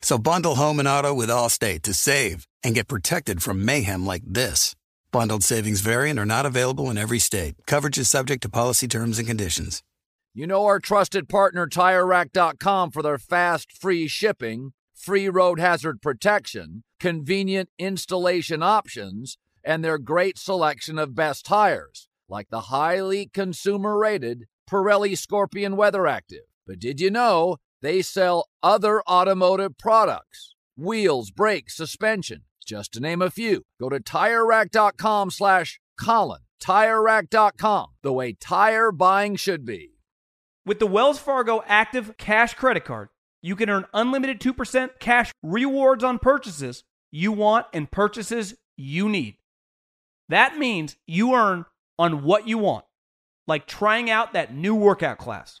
So bundle home and auto with Allstate to save and get protected from mayhem like this. Bundled savings variant are not available in every state. Coverage is subject to policy terms and conditions. You know our trusted partner TireRack.com for their fast, free shipping, free road hazard protection, convenient installation options, and their great selection of best tires, like the highly consumer rated Pirelli Scorpion Weather Active. But did you know they sell other automotive products? Wheels, brakes, suspension, just to name a few. Go to TireRack.com slash Colin. TireRack.com, the way tire buying should be. With the Wells Fargo Active Cash Credit Card, you can earn unlimited 2% cash rewards on purchases you want and purchases you need. That means you earn on what you want, like trying out that new workout class,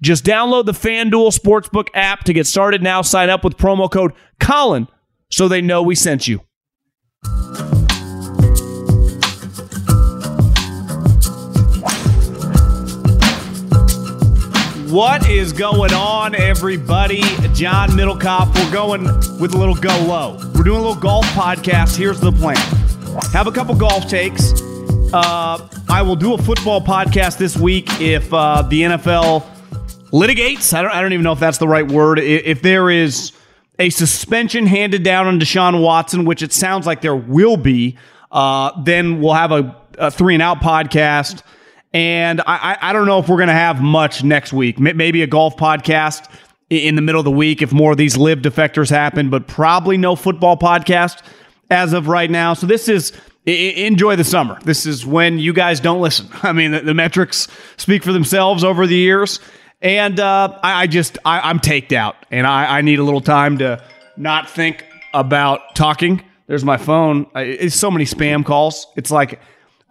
just download the FanDuel Sportsbook app to get started now. Sign up with promo code Colin so they know we sent you. What is going on, everybody? John Middlekauff. We're going with a little go low. We're doing a little golf podcast. Here's the plan have a couple golf takes. Uh, I will do a football podcast this week if uh, the NFL litigates. I don't, I don't even know if that's the right word. If there is a suspension handed down on Deshaun Watson, which it sounds like there will be, uh, then we'll have a, a three and out podcast. And I, I don't know if we're going to have much next week. Maybe a golf podcast in the middle of the week if more of these LIV defectors happen, but probably no football podcast as of right now. So this is enjoy the summer. This is when you guys don't listen. I mean, the, the metrics speak for themselves over the years. And uh, I, I, just, I, am taked out and I, I need a little time to not think about talking. There's my phone. It's so many spam calls. It's like,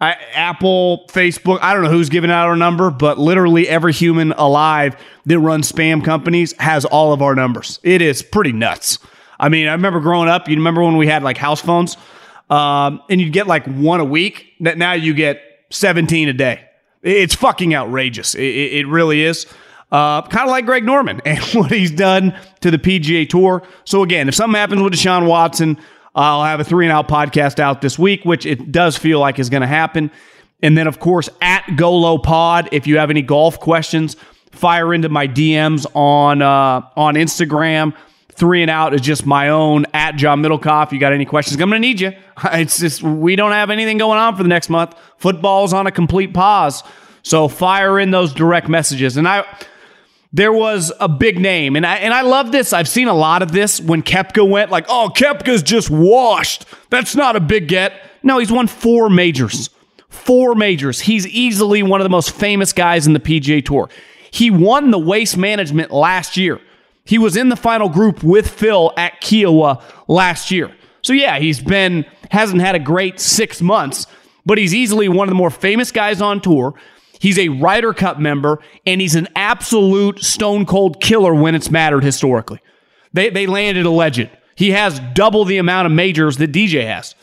I, Apple, Facebook, I don't know who's giving out our number, but literally every human alive that runs spam companies has all of our numbers. It is pretty nuts. I mean, I remember growing up, you remember when we had like house phones um, and you'd get like one a week. Now you get 17 a day. It's fucking outrageous. It, it really is. Uh, kind of like Greg Norman and what he's done to the PGA Tour. So, again, if something happens with Deshaun Watson, I'll have a three and out podcast out this week, which it does feel like is going to happen. And then, of course, at Golo Pod, if you have any golf questions, fire into my DMs on uh, on Instagram. Three and out is just my own at John Middlekauff. If you got any questions? I'm going to need you. It's just we don't have anything going on for the next month. Football's on a complete pause. So fire in those direct messages. And I there was a big name, and I and I love this. I've seen a lot of this when Koepka went, like, oh, Koepka's just washed. That's not a big get. No, he's won four majors. Four majors. He's easily one of the most famous guys in the PGA Tour. He won the waste management last year. He was in the final group with Phil at Kiawah last year. So yeah, he's been hasn't had a great six months, but he's easily one of the more famous guys on tour. He's a Ryder Cup member, and he's an absolute stone cold killer when it's mattered historically. They, they landed a legend. He has double the amount of majors that DJ has.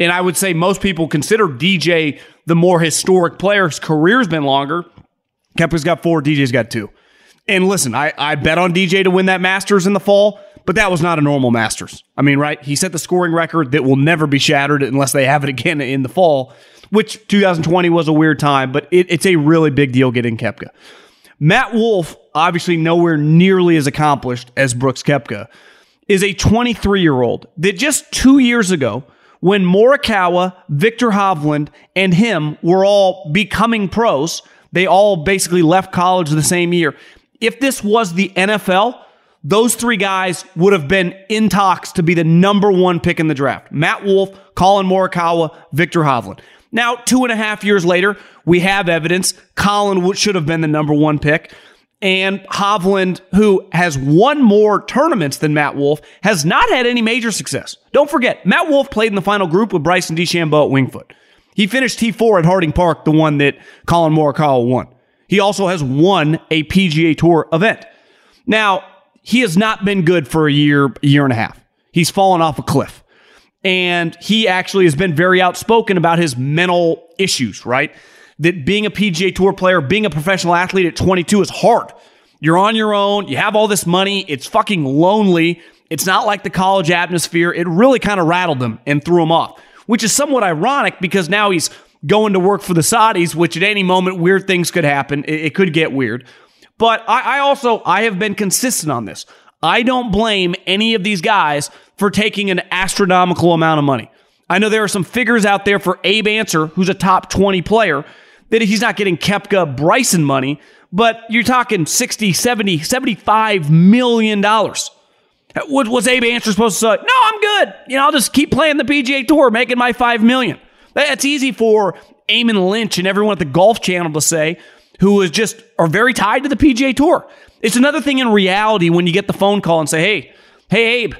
And I would say most people consider DJ the more historic player. His career's been longer. Koepka's got four, DJ's got two. And listen, I, I bet on DJ to win that Masters in the fall, but that was not a normal Masters. I mean, right? He set the scoring record that will never be shattered unless they have it again in the fall which 2020 was a weird time, but it, it's a really big deal getting Koepka. Matt Wolff, obviously nowhere nearly as accomplished as Brooks Koepka, is a 23 year old that just two years ago, when Morikawa, Viktor Hovland, and him were all becoming pros, they all basically left college the same year. If this was the NFL, those three guys would have been in talks to be the number one pick in the draft. Matt Wolff, Collin Morikawa, Viktor Hovland. Now, two and a half years later, we have evidence Collin should have been the number one pick. And Hovland, who has won more tournaments than Matt Wolff, has not had any major success. Don't forget, Matt Wolff played in the final group with Bryson DeChambeau at Wingfoot. He finished T4 at Harding Park, the one that Collin Morikawa won. He also has won a PGA Tour event. Now, he has not been good for a year, year and a half. He's fallen off a cliff. And he actually has been very outspoken about his mental issues, right? That being a PGA Tour player, being a professional athlete at 22 is hard. You're on your own, you have all this money, it's fucking lonely. It's not like the college atmosphere. It really kind of rattled him and threw him off, which is somewhat ironic because now he's going to work for the Saudis, which at any moment weird things could happen. It, it could get weird. But I, I also I have been consistent on this. I don't blame any of these guys for taking an astronomical amount of money. I know there are some figures out there for Abe Ancer, who's a top 20 player, that he's not getting Koepka Bryson money, but you're talking 60, 70, 75 million dollars. What was Abe Ancer supposed to say? No, I'm good. You know, I'll just keep playing the PGA Tour, making my five million. That's easy for Eamon Lynch and everyone at the Golf Channel to say, who is just are very tied to the PGA Tour. It's another thing in reality when you get the phone call and say, "Hey, hey, Abe,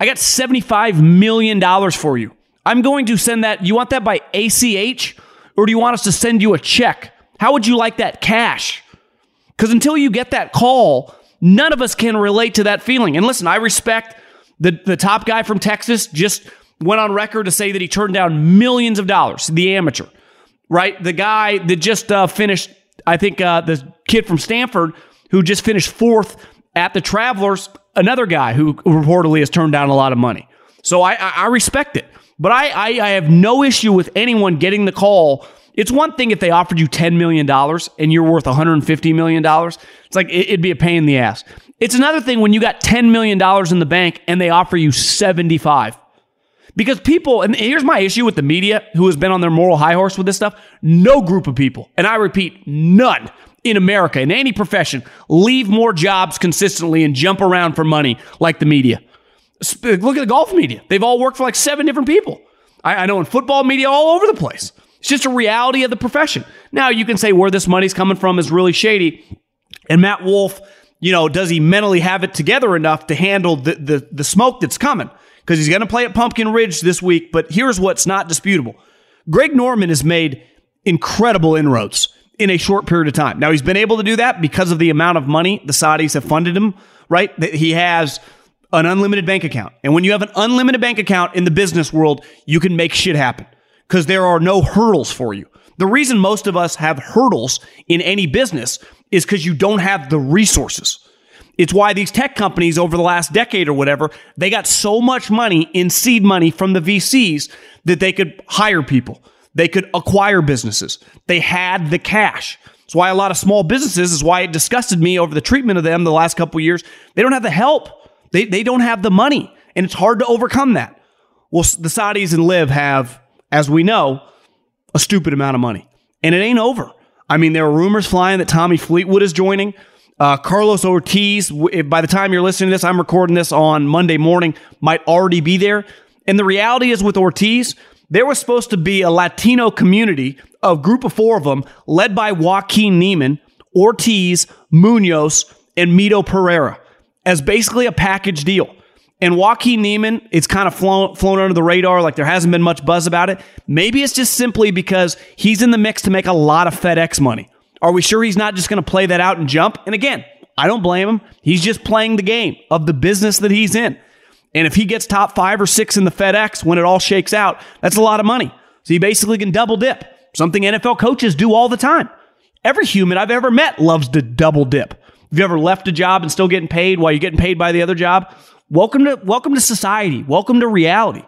I got $75 million for you. I'm going to send that. You want that by ACH or do you want us to send you a check? How would you like that cash? Because until you get that call, none of us can relate to that feeling. And listen, I respect the, the top guy from Texas just went on record to say that he turned down millions of dollars, the amateur, right? The guy that just uh, finished, I think uh, the kid from Stanford who just finished fourth at the Travelers, another guy who reportedly has turned down a lot of money. So I, I, respect it. But I, I, I have no issue with anyone getting the call. It's one thing if they offered you $10 million and you're worth $150 million. It's like it, it'd be a pain in the ass. It's another thing when you got $10 million in the bank and they offer you 75. Because people, and here's my issue with the media who has been on their moral high horse with this stuff. No group of people, and I repeat, none in America, in any profession, leave more jobs consistently and jump around for money like the media. Look at the golf media. They've all worked for like seven different people. I, I know in football media all over the place. It's just a reality of the profession. Now, you can say where this money's coming from is really shady. And Matt Wolff, you know, does he mentally have it together enough to handle the, the, the smoke that's coming? Because he's going to play at Pumpkin Ridge this week. But here's what's not disputable Greg Norman has made incredible inroads in a short period of time. Now, he's been able to do that because of the amount of money the Saudis have funded him, right? That he has an unlimited bank account. And when you have an unlimited bank account in the business world, you can make shit happen because there are no hurdles for you. The reason most of us have hurdles in any business is because you don't have the resources. It's why these tech companies over the last decade or whatever, they got so much money in seed money from the VCs that they could hire people. They could acquire businesses. They had the cash. That's why a lot of small businesses is why it disgusted me over the treatment of them the last couple years. They don't have the help. They, they don't have the money, and it's hard to overcome that. Well, the Saudis and LIV have, as we know, a stupid amount of money, and it ain't over. I mean, there are rumors flying that Tommy Fleetwood is joining. Uh, Carlos Ortiz, by the time you're listening to this, I'm recording this on Monday morning, might already be there. And the reality is with Ortiz, there was supposed to be a Latino community, a group of four of them, led by Joaquin Niemann, Ortiz, Munoz, and Mito Pereira, as basically a package deal. And Joaquin Niemann, it's kind of flown, flown under the radar, like there hasn't been much buzz about it. Maybe it's just simply because he's in the mix to make a lot of FedEx money. Are we sure he's not just going to play that out and jump? And again, I don't blame him. He's just playing the game of the business that he's in. And if he gets top five or six in the FedEx when it all shakes out, that's a lot of money. So he basically can double dip, something NFL coaches do all the time. Every human I've ever met loves to double dip. Have you ever left a job and still getting paid while you're getting paid by the other job? Welcome to welcome to society. Welcome to reality.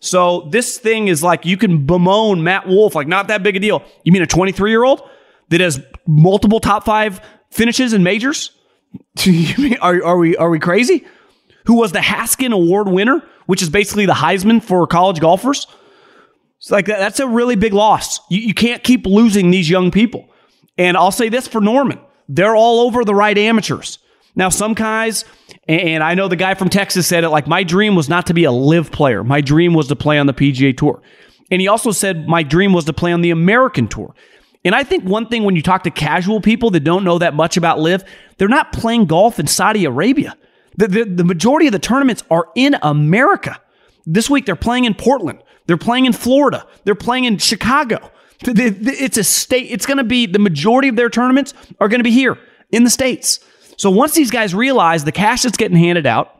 So this thing is like you can bemoan Matt Wolff, like not that big a deal. You mean a 23 year old that has multiple top five finishes in majors? are, are we are we crazy? Who was the Haskin Award winner, which is basically the Heisman for college golfers? It's like that, that's a really big loss. You, you can't keep losing these young people. And I'll say this for Norman: they're all over the right amateurs. Now, some guys, and I know the guy from Texas said it like, my dream was not to be a LIV player. My dream was to play on the PGA Tour. And he also said, my dream was to play on the American Tour. And I think one thing when you talk to casual people that don't know that much about LIV, they're not playing golf in Saudi Arabia. The, the, the majority of the tournaments are in America. This week they're playing in Portland. They're playing in Florida. They're playing in Chicago. It's a state. It's going to be the majority of their tournaments are going to be here in the States. So once these guys realize the cash that's getting handed out,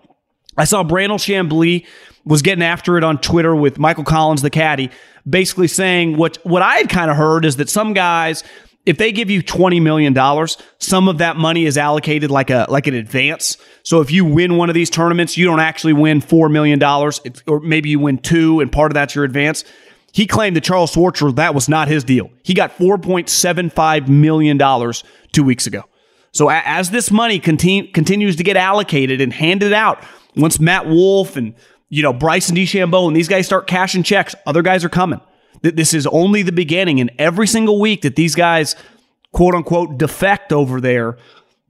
I saw Brandel Chamblee was getting after it on Twitter with Michael Collins, the caddy, basically saying what what I had kind of heard is that some guys, if they give you twenty million dollars, some of that money is allocated like a like an advance. So if you win one of these tournaments, you don't actually win four million dollars, or maybe you win two, and part of that's your advance. He claimed that Charles Schwartzel that was not his deal. He got four point seven five million dollars two weeks ago. So as this money continue, continues to get allocated and handed out, once Matt Wolff and you know Bryson DeChambeau and these guys start cashing checks, other guys are coming. This is only the beginning, and every single week that these guys quote unquote defect over there,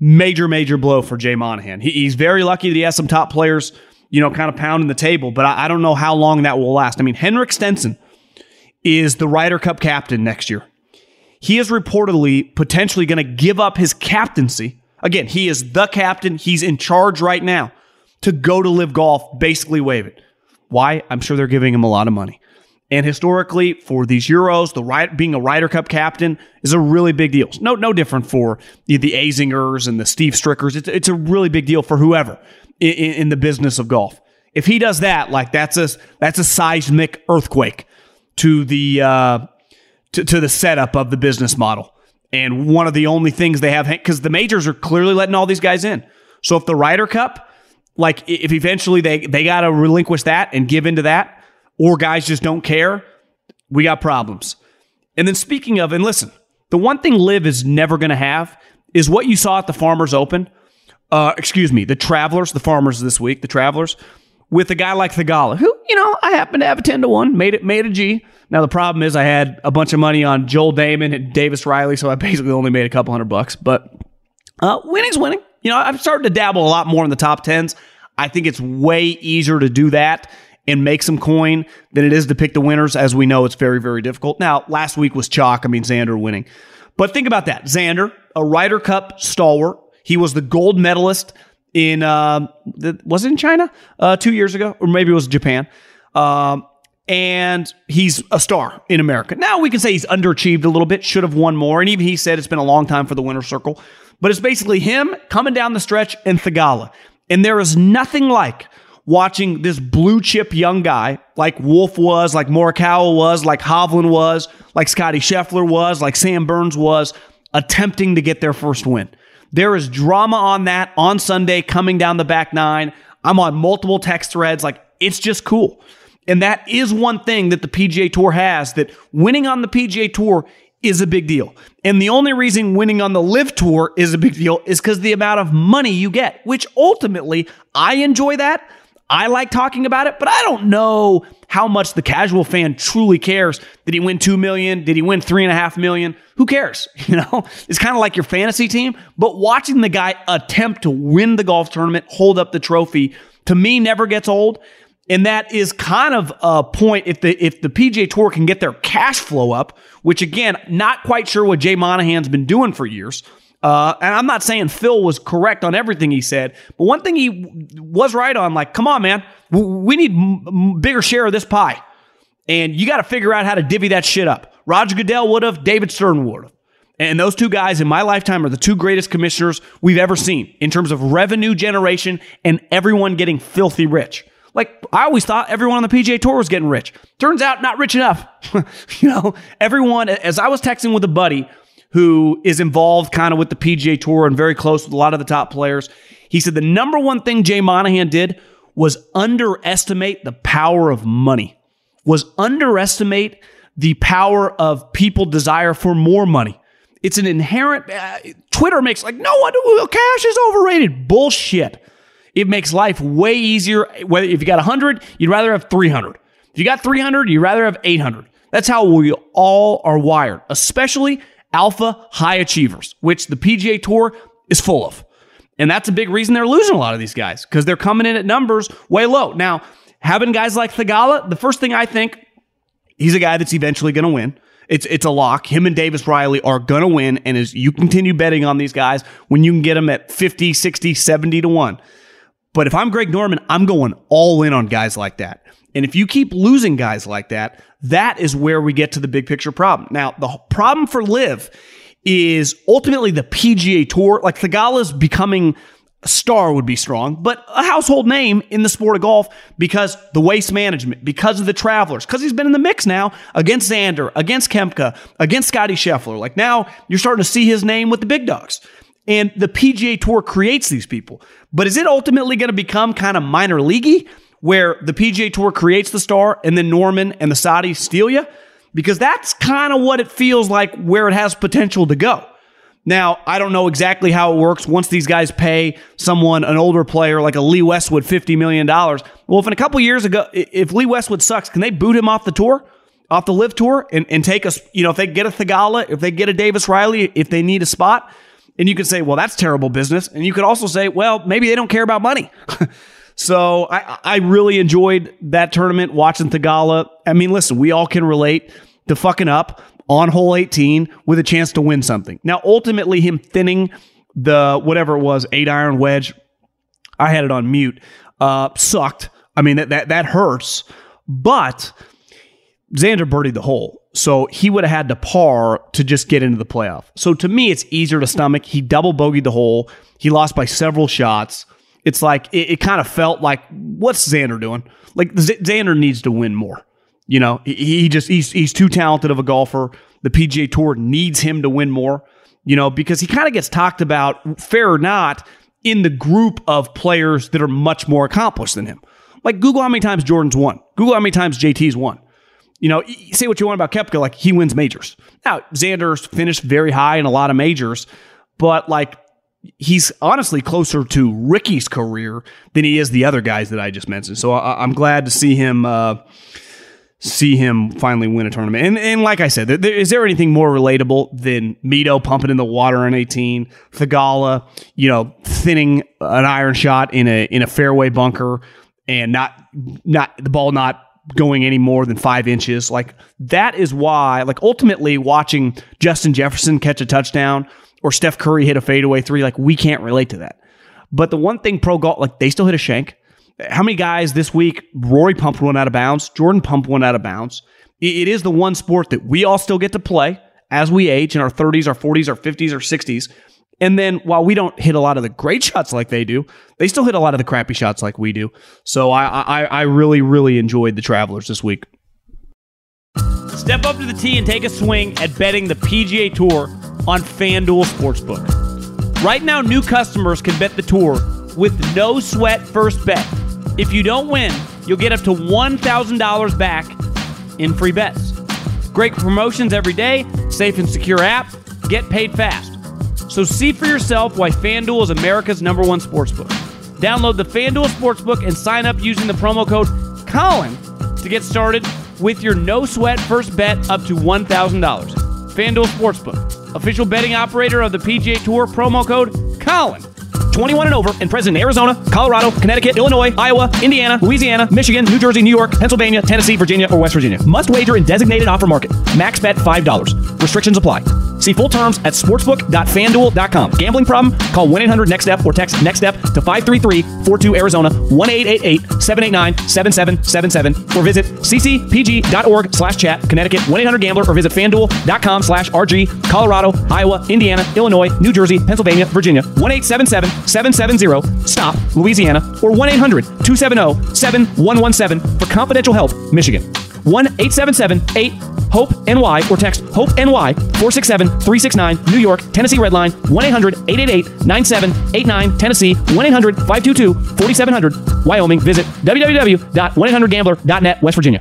major major blow for Jay Monahan. he's very lucky that he has some top players, you know, kind of pounding the table, but I, I don't know how long that will last. I mean, Henrik Stenson is the Ryder Cup captain next year. He is reportedly potentially going to give up his captaincy. Again, he is the captain. He's in charge right now to go to LIV golf, basically waive it. Why? I'm sure they're giving him a lot of money. And historically, for these Euros, the right, being a Ryder Cup captain is a really big deal. No, no different for the, the Azingers and the Steve Strickers. It's, it's a really big deal for whoever in, in the business of golf. If he does that, like that's a that's a seismic earthquake to the uh, to, to the setup of the business model. And one of the only things they have, because the majors are clearly letting all these guys in. So if the Ryder Cup, like if eventually they, they got to relinquish that and give into that, or guys just don't care, we got problems. And then speaking of, and listen, the one thing LIV is never going to have is what you saw at the Farmers Open. Uh, excuse me, the Travelers, the Farmers this week, the Travelers, with a guy like Theegala, who you know I happen to have a ten to one, made it made a G. Now the problem is I had a bunch of money on Joel Dahmen and Davis Riley, so I basically only made a couple hundred bucks. But uh, winning's winning. You know, I'm starting to dabble a lot more in the top tens. I think it's way easier to do that and make some coin than it is to pick the winners, as we know it's very, very difficult. Now, last week was chalk. I mean, Xander winning. But think about that. Xander, a Ryder Cup stalwart. He was the gold medalist in, uh, was it in China uh, two years ago? Or maybe it was Japan. Um, and he's a star in America. Now we can say he's underachieved a little bit, should have won more, and even he said it's been a long time for the winner circle. But it's basically him coming down the stretch in Theegala. And there is nothing like watching this blue chip young guy like Wolff was, like Morikawa was, like Hovland was, like Scotty Scheffler was, like Sam Burns was, attempting to get their first win. There is drama on that on Sunday coming down the back nine. I'm on multiple text threads. Like, it's just cool. And that is one thing that the PGA Tour has that winning on the PGA Tour is a big deal. And the only reason winning on the LIV Tour is a big deal is because the amount of money you get, which ultimately I enjoy that. I like talking about it, but I don't know how much the casual fan truly cares. Did he win two million? Did he win three and a half million? Who cares? You know, it's kind of like your fantasy team. But watching the guy attempt to win the golf tournament, hold up the trophy, to me never gets old. And that is kind of a point if the if the PGA Tour can get their cash flow up, which again, not quite sure what Jay Monahan's been doing for years. Uh, and I'm not saying Phil was correct on everything he said, but one thing he was right on, like, come on, man, we need m- bigger share of this pie, and you got to figure out how to divvy that shit up. Roger Goodell would have, David Stern would have. And those two guys in my lifetime are the two greatest commissioners we've ever seen in terms of revenue generation and everyone getting filthy rich. Like I always thought everyone on the PGA Tour was getting rich. Turns out not rich enough. you know, everyone as I was texting with a buddy who is involved kind of with the PGA Tour and very close with a lot of the top players, he said the number one thing Jay Monahan did was underestimate the power of money. Was underestimate the power of people desire for more money. It's an inherent. Uh, Twitter makes like no one. Cash is overrated. Bullshit. It makes life way easier. Whether if you got 100, you'd rather have 300. If you got 300, you'd rather have 800. That's how we all are wired, especially alpha high achievers, which the PGA Tour is full of. And that's a big reason they're losing a lot of these guys because they're coming in at numbers way low. Now, having guys like Theegala, the first thing I think, he's a guy that's eventually going to win. It's it's a lock. Him and Davis Riley are going to win. And as you continue betting on these guys, when you can get them at 50, 60, 70 to 1, but if I'm Greg Norman, I'm going all in on guys like that. And if you keep losing guys like that, that is where we get to the big picture problem. Now, the problem for LIV is ultimately the PGA Tour. Like Theegala's becoming a star would be strong, but a household name in the sport of golf because the waste management, because of the travelers, because he's been in the mix now against Xander, against Koepka, against Scotty Scheffler. Like now you're starting to see his name with the big dogs. And the PGA Tour creates these people. But is it ultimately going to become kind of minor leaguey where the PGA Tour creates the star and then Norman and the Saudis steal you? Because that's kind of what it feels like where it has potential to go. Now, I don't know exactly how it works once these guys pay someone, an older player like a Lee Westwood, $50 million. Well, if in a couple years ago, if Lee Westwood sucks, can they boot him off the tour? Off the LIV tour and, and take us, you know, if they get a Theegala, if they get a Davis Riley, if they need a spot, and you could say, well, that's terrible business. And you could also say, well, maybe they don't care about money. so I, I really enjoyed that tournament watching Theegala. I mean, listen, we all can relate to fucking up on hole 18 with a chance to win something. Now, ultimately, him thinning the whatever it was, eight iron wedge, I had it on mute, uh, sucked. I mean, that, that, that hurts. But Xander birdied the hole. So he would have had to par to just get into the playoff. So to me, it's easier to stomach. He double bogeyed the hole. He lost by several shots. It's like it, it kind of felt like what's Xander doing? Like Z- Xander needs to win more. You know, he, he just he's he's too talented of a golfer. The PGA Tour needs him to win more. You know, because he kind of gets talked about, fair or not, in the group of players that are much more accomplished than him. Like Google how many times Jordan's won. Google how many times JT's won. You know, say what you want about Koepka, like he wins majors. Now, Xander's finished very high in a lot of majors, but like he's honestly closer to Rickie's career than he is the other guys that I just mentioned. So I, am glad to see him uh, see him finally win a tournament. And, and like I said, there, is there anything more relatable than Mito pumping in the water on 18, Theegala, you know, thinning an iron shot in a in a fairway bunker and not not the ball not going any more than five inches. Like that is why, like ultimately watching Justin Jefferson catch a touchdown or Steph Curry hit a fadeaway three, like we can't relate to that. But the one thing pro golf, like they still hit a shank. How many guys this week? Rory pumped one out of bounds. Jordan pumped one out of bounds. It is the one sport that we all still get to play as we age in our 30s, our 40s, our 50s, our 60s. And then while we don't hit a lot of the great shots like they do, they still hit a lot of the crappy shots like we do. So I, I, I really, really enjoyed the Travelers this week. Step up to the tee and take a swing at betting the PGA Tour on FanDuel Sportsbook. Right now, new customers can bet the tour with no sweat first bet. If you don't win, you'll get up to $1,000 back in free bets. Great promotions every day, safe and secure app, get paid fast. So see for yourself why FanDuel is America's number one sportsbook. Download the FanDuel Sportsbook and sign up using the promo code Colin to get started with your no sweat first bet up to $1,000. FanDuel Sportsbook, official betting operator of the PGA Tour, promo code Colin. 21 and over and present in Arizona, Colorado, Connecticut, Illinois, Iowa, Indiana, Louisiana, Michigan, New Jersey, New York, Pennsylvania, Tennessee, Virginia, or West Virginia. Must wager in designated offer market. Max bet $5. Restrictions apply. See full terms at sportsbook.fanduel.com. Gambling problem? Call 1 800 NEXT STEP or text NEXT STEP to 533 42 Arizona 1 888 789 7777 or visit ccpg.org slash chat Connecticut 1 800 Gambler or visit fanduel.com slash RG Colorado, Iowa, Indiana, Illinois, New Jersey, Pennsylvania, Virginia 1 877 770 STOP Louisiana or 1 800 270 7117 for confidential help Michigan. 1 877 8 HOPE NY or text HOPE NY 467 369 New York, Tennessee Redline 1 800 888 9789 Tennessee 1 800 522 4700 Wyoming. Visit www.1800gambler.net West Virginia.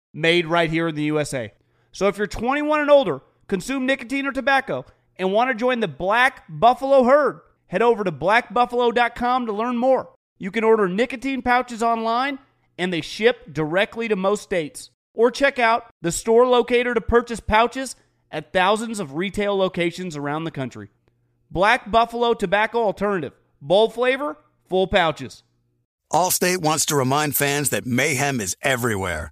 made right here in the USA. So if you're 21 and older, consume nicotine or tobacco, and want to join the Black Buffalo herd, head over to blackbuffalo.com to learn more. You can order nicotine pouches online and they ship directly to most states. Or check out the store locator to purchase pouches at thousands of retail locations around the country. Black Buffalo Tobacco Alternative. Bold flavor, full pouches. Allstate wants to remind fans that mayhem is everywhere,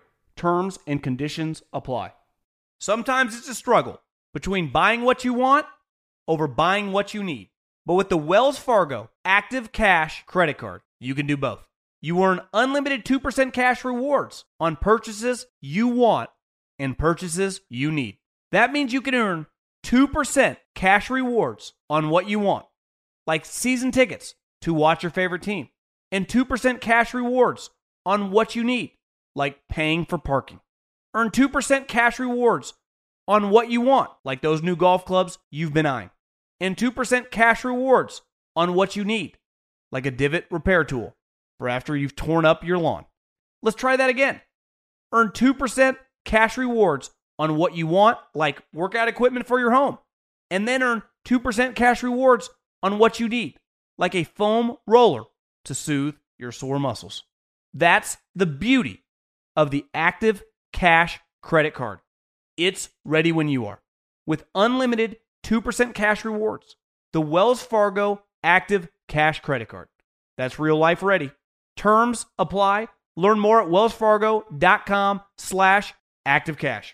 Terms and conditions apply. Sometimes it's a struggle between buying what you want over buying what you need. But with the Wells Fargo Active Cash credit card, you can do both. You earn unlimited 2% cash rewards on purchases you want and purchases you need. That means you can earn 2% cash rewards on what you want, like season tickets to watch your favorite team, and 2% cash rewards on what you need, like paying for parking. Earn 2% cash rewards on what you want, like those new golf clubs you've been eyeing, and 2% cash rewards on what you need, like a divot repair tool for after you've torn up your lawn. Let's try that again. Earn 2% cash rewards on what you want, like workout equipment for your home, and then earn 2% cash rewards on what you need, like a foam roller to soothe your sore muscles. That's the beauty of the Active Cash credit card. It's ready when you are. With unlimited 2% cash rewards, the Wells Fargo Active Cash credit card. That's real life ready. Terms apply. Learn more at wellsfargo.com slash activecash.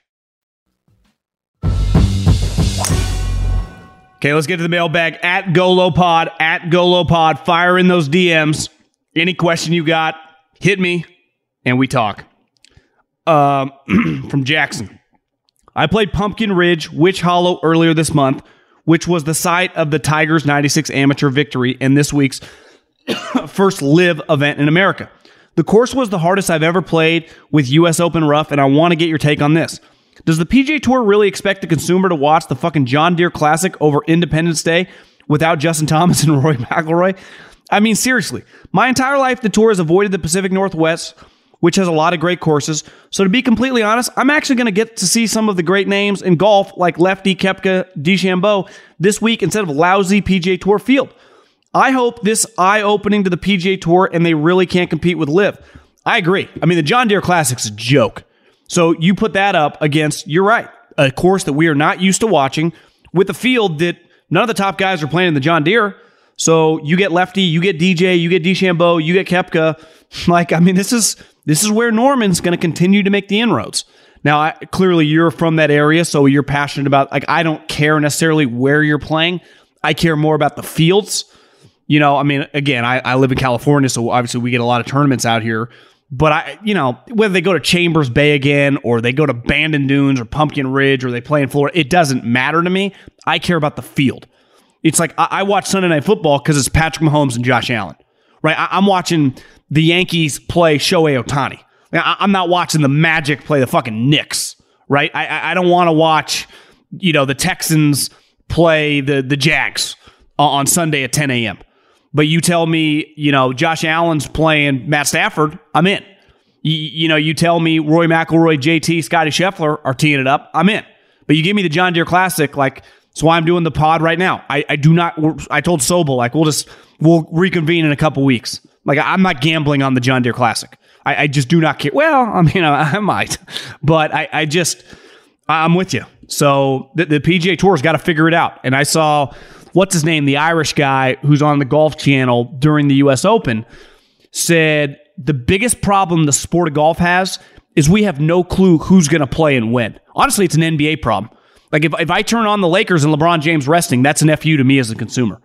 Okay, let's get to the mailbag at GoloPod, at GoloPod. Fire in those DMs. Any question you got, hit me, and we talk. Um, from Jackson. I played Pumpkin Ridge, Witch Hollow earlier this month, which was the site of the Tigers 96 amateur victory and this week's first LIV event in America. The course was the hardest I've ever played with US Open Rough, and I want to get your take on this. Does the PGA Tour really expect the consumer to watch the fucking John Deere Classic over Independence Day without Justin Thomas and Roy McIlroy? I mean, seriously, my entire life the tour has avoided the Pacific Northwest, which has a lot of great courses. So to be completely honest, I'm actually going to get to see some of the great names in golf like Lefty, Koepka, DeChambeau this week instead of lousy PGA Tour field. I hope this eye opening to the PGA Tour and they really can't compete with LIV. I agree. I mean, the John Deere Classic's a joke. So you put that up against, you're right, a course that we are not used to watching with a field that none of the top guys are playing in the John Deere. So you get Lefty, you get DJ, you get DeChambeau, you get Koepka. Like, I mean, this is this is where Norman's going to continue to make the inroads. Now, I, clearly, you're from that area, so you're passionate about. Like, I don't care necessarily where you're playing. I care more about the fields. You know, I mean, again, I, I live in California, so obviously we get a lot of tournaments out here. But I, you know, whether they go to Chambers Bay again, or they go to Bandon Dunes or Pumpkin Ridge, or they play in Florida, it doesn't matter to me. I care about the field. It's like I, I watch Sunday Night Football because it's Patrick Mahomes and Josh Allen, right? I, I'm watching the Yankees play Shohei Ohtani. I, I'm not watching the Magic play the fucking Knicks, right? I, I, don't want to watch, you know, the Texans play the the Jags on Sunday at 10 a.m. But you tell me, you know, Josh Allen's playing Matt Stafford, I'm in. You, you know, you tell me Roy McIlroy, JT, Scotty Scheffler are teeing it up, I'm in. But you give me the John Deere Classic, like, that's why I'm doing the pod right now. I, I do not, I told Sobel, like, we'll just, we'll reconvene in a couple weeks. Like, I'm not gambling on the John Deere Classic. I, I just do not care. Well, I mean, I, I might, but I, I just, I'm with you. So the, the PGA Tour's got to figure it out. And I saw what's his name, the Irish guy who's on the Golf Channel during the U.S. Open, said the biggest problem the sport of golf has is we have no clue who's going to play and when. Honestly, it's an NBA problem. Like if, if I turn on the Lakers and LeBron James resting, that's an FU to me as a consumer.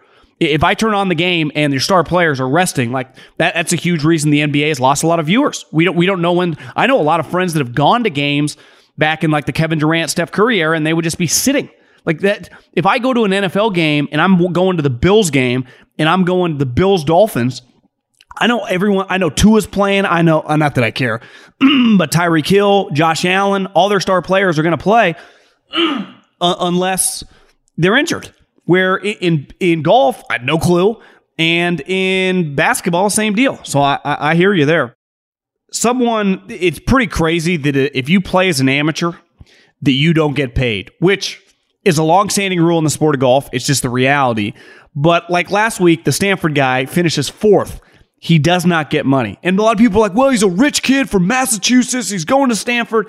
If I turn on the game and your star players are resting, like that, that's a huge reason the NBA has lost a lot of viewers. We don't we don't know when. I know a lot of friends that have gone to games back in like the Kevin Durant, Steph Curry era, and they would just be sitting like that. If I go to an NFL game and I'm going to the Bills game and I'm going to the Bills Dolphins, I know everyone. I know Tua's playing. I know uh, not that I care, but Tyreek Hill, Josh Allen, all their star players are going to play unless they're injured. Where in, in golf, I had no clue, and in basketball, same deal. So I, I, I hear you there. Someone, it's pretty crazy that if you play as an amateur, that you don't get paid, which is a long-standing rule in the sport of golf. It's just the reality. But like last week, the Stanford guy finishes fourth. He does not get money. And a lot of people are like, well, he's a rich kid from Massachusetts. He's going to Stanford.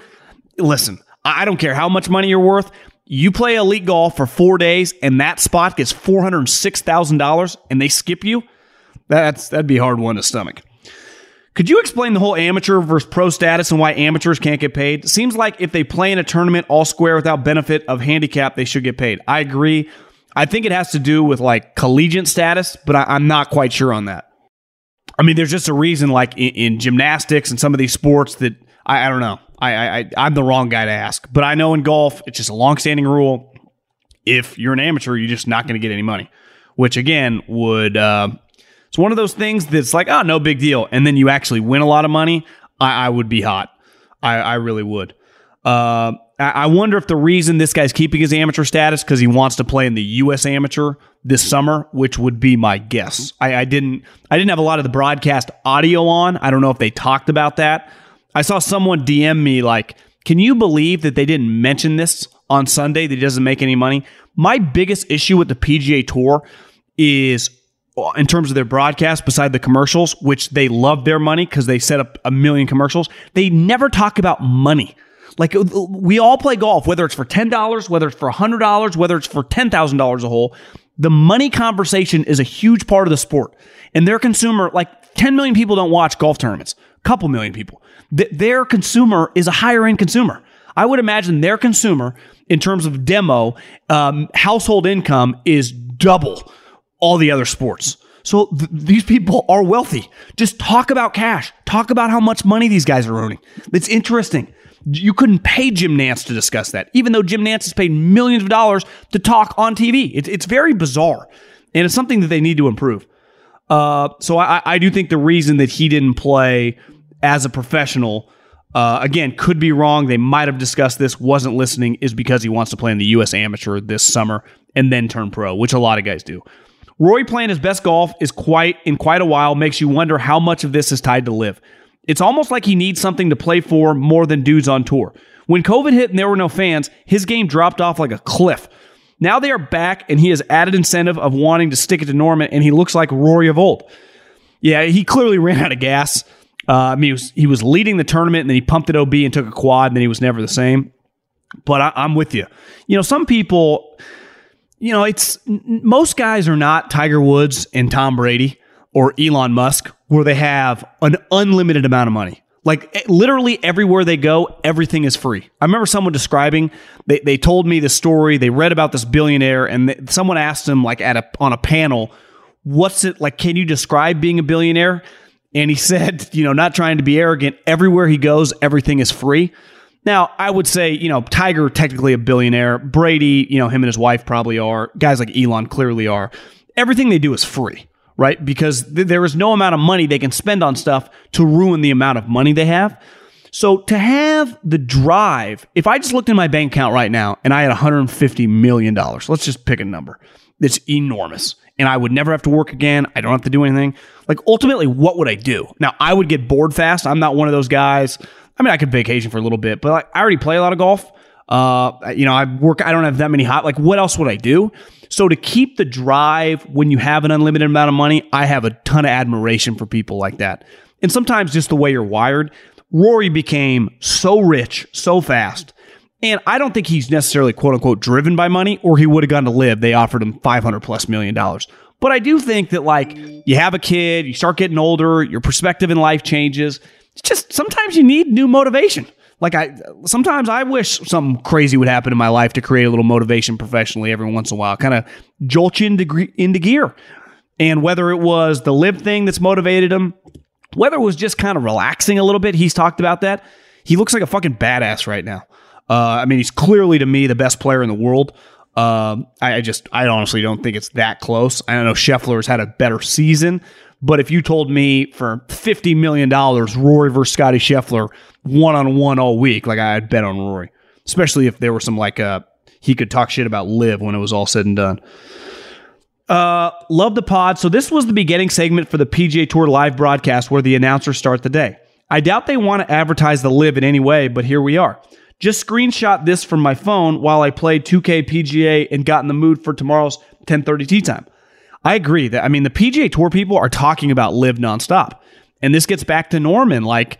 Listen, I don't care how much money you're worth. You play elite golf for four days and that spot gets $406,000 and they skip you. That's, that'd be a hard one to stomach. Could you explain the whole amateur versus pro status and why amateurs can't get paid? Seems like if they play in a tournament all square without benefit of handicap, they should get paid. I agree. I think it has to do with like collegiate status, but I, am not quite sure on that. I mean, there's just a reason, like in, in gymnastics and some of these sports, that I, I don't know. I, I I'm the wrong guy to ask, but I know in golf, it's just a long-standing rule. If you're an amateur, you're just not going to get any money, which again would uh, it's one of those things that's like, oh, no big deal. And then you actually win a lot of money. I, I would be hot. I, I really would. Uh, I, wonder if the reason this guy's keeping his amateur status because he wants to play in the U.S. Amateur this summer, which would be my guess. I, I didn't. I didn't have a lot of the broadcast audio on. I don't know if they talked about that. I saw someone DM me like, "Can you believe that they didn't mention this on Sunday? That he doesn't make any money." My biggest issue with the PGA Tour is in terms of their broadcast, beside the commercials, which they love their money because they set up a million commercials, they never talk about money. Like uh, we all play golf, whether it's for ten dollars, whether it's for hundred dollars, whether it's for ten thousand dollars a hole. The money conversation is a huge part of the sport, and their consumer, like ten million people, don't watch golf tournaments. A couple million people. Th- their consumer is a higher end consumer. I would imagine their consumer, in terms of demo, um, household income, is double all the other sports. So th- these people are wealthy. Just talk about cash. Talk about how much money these guys are earning. It's interesting. You couldn't pay Jim Nantz to discuss that, even though Jim Nantz has paid millions of dollars to talk on TV. It's, it's very bizarre, and it's something that they need to improve. Uh, so I, I do think the reason that he didn't play as a professional, uh, again, could be wrong. They might have discussed this, wasn't listening, is because he wants to play in the U.S. Amateur this summer and then turn pro, which a lot of guys do. Rory playing his best golf is quite in quite a while makes you wonder how much of this is tied to LIV. It's almost like he needs something to play for more than dudes on tour. When COVID hit and there were no fans, his game dropped off like a cliff. Now they are back, and he has added incentive of wanting to stick it to Norman, and he looks like Rory of old. Yeah, he clearly ran out of gas. Uh, I mean, he was, he was leading the tournament, and then he pumped it OB and took a quad, and then he was never the same. But I, I'm with you. You know, some people, you know, it's most guys are not Tiger Woods and Tom Brady or Elon Musk, where they have an unlimited amount of money. Like eh, literally everywhere they go, everything is free. I remember someone describing, they, they told me the story, they read about this billionaire, and someone asked him, like at a, on a panel, what's it like? Can you describe being a billionaire? And he said, you know, not trying to be arrogant, everywhere he goes, everything is free. Now, I would say, you know, Tiger technically a billionaire. Brady, you know, him and his wife probably are. Guys like Elon clearly are. Everything they do is free right? Because th- there is no amount of money they can spend on stuff to ruin the amount of money they have. So to have the drive, if I just looked in my bank account right now and I had 150 million dollars, let's just pick a number. It's enormous. And I would never have to work again. I don't have to do anything. Like ultimately, what would I do? Now, I would get bored fast. I'm not one of those guys. I mean, I could vacation for a little bit, but like, I already play a lot of golf. Uh, you know, I work. I don't have that many hot. Like, what else would I do? So to keep the drive when you have an unlimited amount of money, I have a ton of admiration for people like that. And sometimes just the way you're wired. Rory became so rich so fast. And I don't think he's necessarily quote unquote driven by money, or he would have gone to LIV. They offered him 500 plus million dollars. But I do think that, like, you have a kid, you start getting older, your perspective in life changes. It's just sometimes you need new motivation like I sometimes I wish something crazy would happen in my life to create a little motivation professionally every once in a while, kind of jolt you into, into gear. And whether it was the LIV thing that's motivated him, whether it was just kind of relaxing a little bit, he's talked about that. He looks like a fucking badass right now. Uh, I mean, he's clearly to me the best player in the world. Um, I, just, I honestly don't think it's that close. I don't know Scheffler has had a better season, but if you told me for $50 million, Rory versus Scotty Scheffler, one on one all week, like I'd bet on Rory, especially if there were some like, uh, he could talk shit about LIV when it was all said and done. Uh, love the pod. So this was the beginning segment for the PGA Tour live broadcast where the announcers start the day. I doubt they want to advertise the LIV in any way, but here we are. Just screenshot this from my phone while I played 2K PGA and got in the mood for tomorrow's 10:30 tee time. I agree that I mean the PGA Tour people are talking about LIV nonstop. And this gets back to Norman like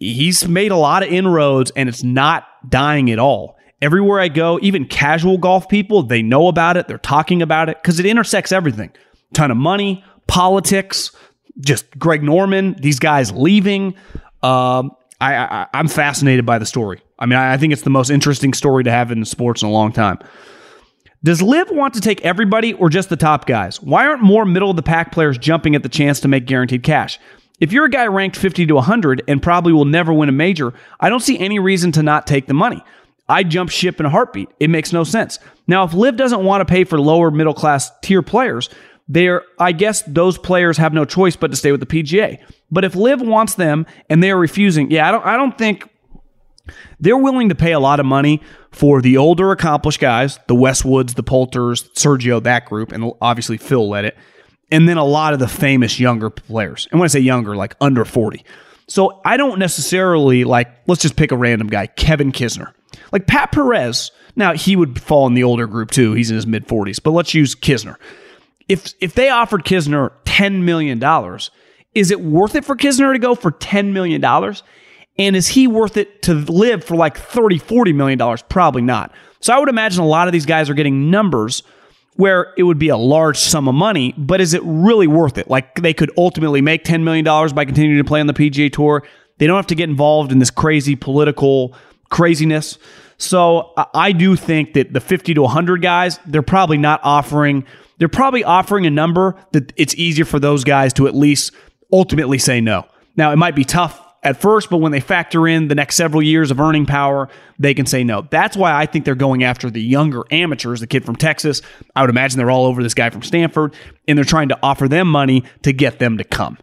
he's made a lot of inroads and it's not dying at all. Everywhere I go, even casual golf people, they know about it, they're talking about it cuz it intersects everything. Ton of money, politics, just Greg Norman, these guys leaving. Um, I, I, I'm fascinated by the story. I mean, I think it's the most interesting story to have in sports in a long time. Does LIV want to take everybody or just the top guys? Why aren't more middle of the pack players jumping at the chance to make guaranteed cash? If you're a guy ranked 50 to 100 and probably will never win a major, I don't see any reason to not take the money. I'd jump ship in a heartbeat. It makes no sense. Now, if LIV doesn't want to pay for lower middle class tier players, they're, I guess those players have no choice but to stay with the PGA. But if LIV wants them and they're refusing, yeah, I don't, I don't think they're willing to pay a lot of money for the older accomplished guys, the Westwoods, the Poulters, Sergio, that group, and obviously Phil led it, and then a lot of the famous younger players. And when I say younger, like under 40. So I don't necessarily like, let's just pick a random guy, Kevin Kisner. Like Pat Perez, now he would fall in the older group too. He's in his mid 40s, but let's use Kisner. If if they offered Kisner ten million dollars, is it worth it for Kisner to go for ten million dollars? And is he worth it to LIV for like 30, 40 million dollars? Probably not. So I would imagine a lot of these guys are getting numbers where it would be a large sum of money, but is it really worth it? Like they could ultimately make $10 million by continuing to play on the PGA Tour. They don't have to get involved in this crazy political craziness. So I do think that the 50 to 100 guys, they're probably not offering, they're probably offering a number that it's easier for those guys to at least ultimately say no. Now, it might be tough at first, but when they factor in the next several years of earning power, they can say no. That's why I think they're going after the younger amateurs, the kid from Texas. I would imagine they're all over this guy from Stanford, and they're trying to offer them money to get them to come.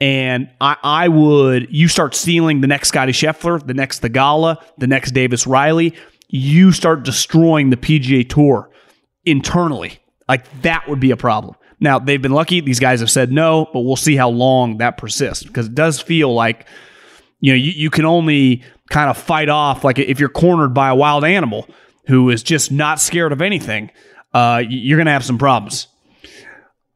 And I, I would, you start stealing the next Scotty Scheffler, the next Theegala, the next Davis Riley, you start destroying the PGA Tour internally. Like that would be a problem. Now, they've been lucky. These guys have said no, but we'll see how long that persists because it does feel like you know, you, you can only kind of fight off like if you're cornered by a wild animal who is just not scared of anything, uh, you're going to have some problems.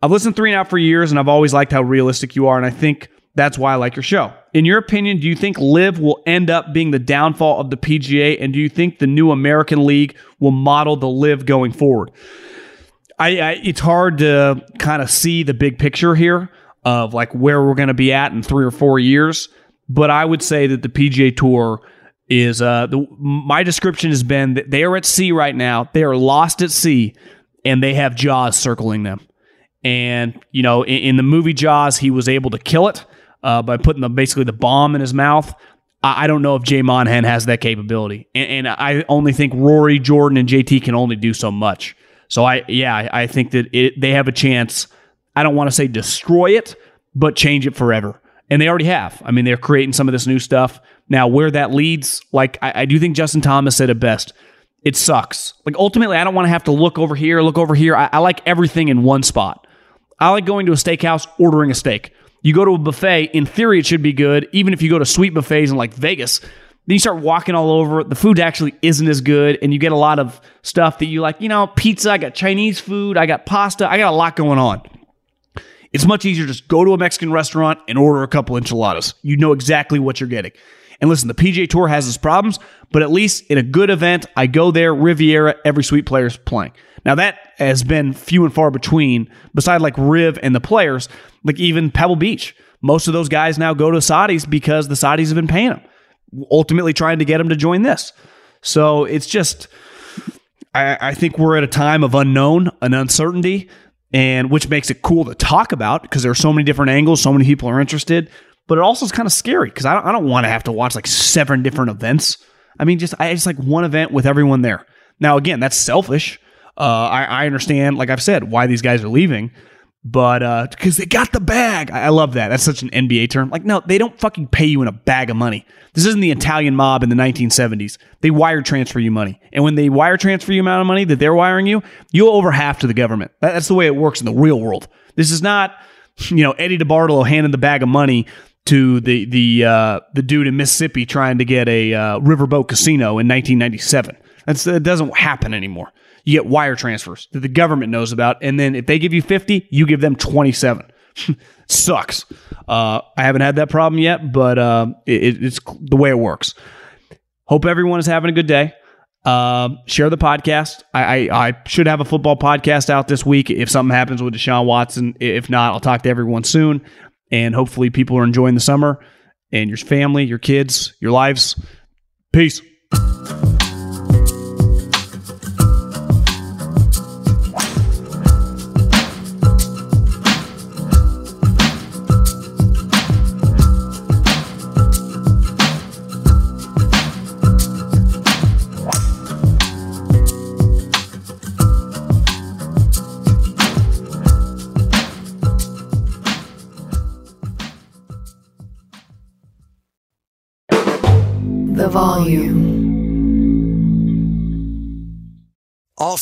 I've listened three and a half for years, and I've always liked how realistic you are, and I think that's why I like your show. In your opinion, do you think LIV will end up being the downfall of the PGA, and do you think the new American League will model the LIV going forward? I, I it's hard to kind of see the big picture here of like where we're going to be at in three or four years. But I would say that the PGA Tour is uh, the, my description has been that they are at sea right now. They are lost at sea, and they have Jaws circling them. And you know, in, in the movie Jaws, he was able to kill it uh, by putting the, basically the bomb in his mouth. I, I don't know if Jay Monahan has that capability, and, and, I only think Rory, Jordan, and JT can only do so much. So I, yeah, I, think that it, they have a chance. I don't want to say destroy it, but change it forever. And they already have. I mean, they're creating some of this new stuff. Now, where that leads, like, I, I do think Justin Thomas said it best. It sucks. Like, ultimately, I don't want to have to look over here, look over here. I, I like everything in one spot. I like going to a steakhouse, ordering a steak. You go to a buffet, in theory, it should be good. Even if you go to sweet buffets in like Vegas, then you start walking all over. The food actually isn't as good, and you get a lot of stuff that you like. You know, pizza. I got Chinese food. I got pasta. I got a lot going on. It's much easier just go to a Mexican restaurant and order a couple enchiladas. You know exactly what you're getting. And listen, the PGA Tour has its problems, but at least in a good event, I go there, Riviera, every sweet player's playing. Now that has been few and far between, beside like Riv and the players, like even Pebble Beach. Most of those guys now go to Saudis because the Saudis have been paying them, ultimately trying to get them to join this. So it's just, I, I think we're at a time of unknown, an uncertainty and which makes it cool to talk about because there are so many different angles, so many people are interested. But it also is kind of scary because I don't, I don't want to have to watch like seven different events. I mean, just I just like one event with everyone there. Now, again, that's selfish. Uh, I, I understand, like I've said, why these guys are leaving but because uh, they got the bag. I, I love that. That's such an NBA term. Like, no, they don't fucking pay you in a bag of money. This isn't the Italian mob in the 1970s. They wire transfer you money. And when they wire transfer you amount of money that they're wiring you, you owe over half to the government. That, that's the way it works in the real world. This is not, you know, Eddie DeBartolo handing the bag of money to the the uh, the dude in Mississippi trying to get a uh, riverboat casino in 1997. That's that doesn't happen anymore you get wire transfers that the government knows about. And then if they give you 50, you give them 27. Sucks. Uh, I haven't had that problem yet, but uh, it, it's the way it works. Hope everyone is having a good day. Uh, share the podcast. I, I, I, should have a football podcast out this week if something happens with Deshaun Watson. If not, I'll talk to everyone soon. And hopefully, people are enjoying the summer and your family, your kids, your lives. Peace.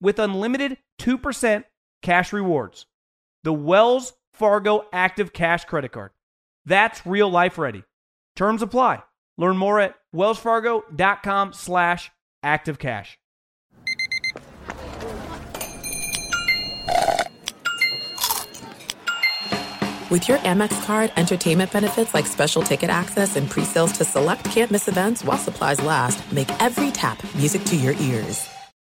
with unlimited 2% cash rewards. The Wells Fargo Active Cash Credit Card. That's real life ready. Terms apply. Learn more at wellsfargo.com slash activecash. With your Amex card, entertainment benefits like special ticket access and pre-sales to select campus events while supplies last make every tap music to your ears.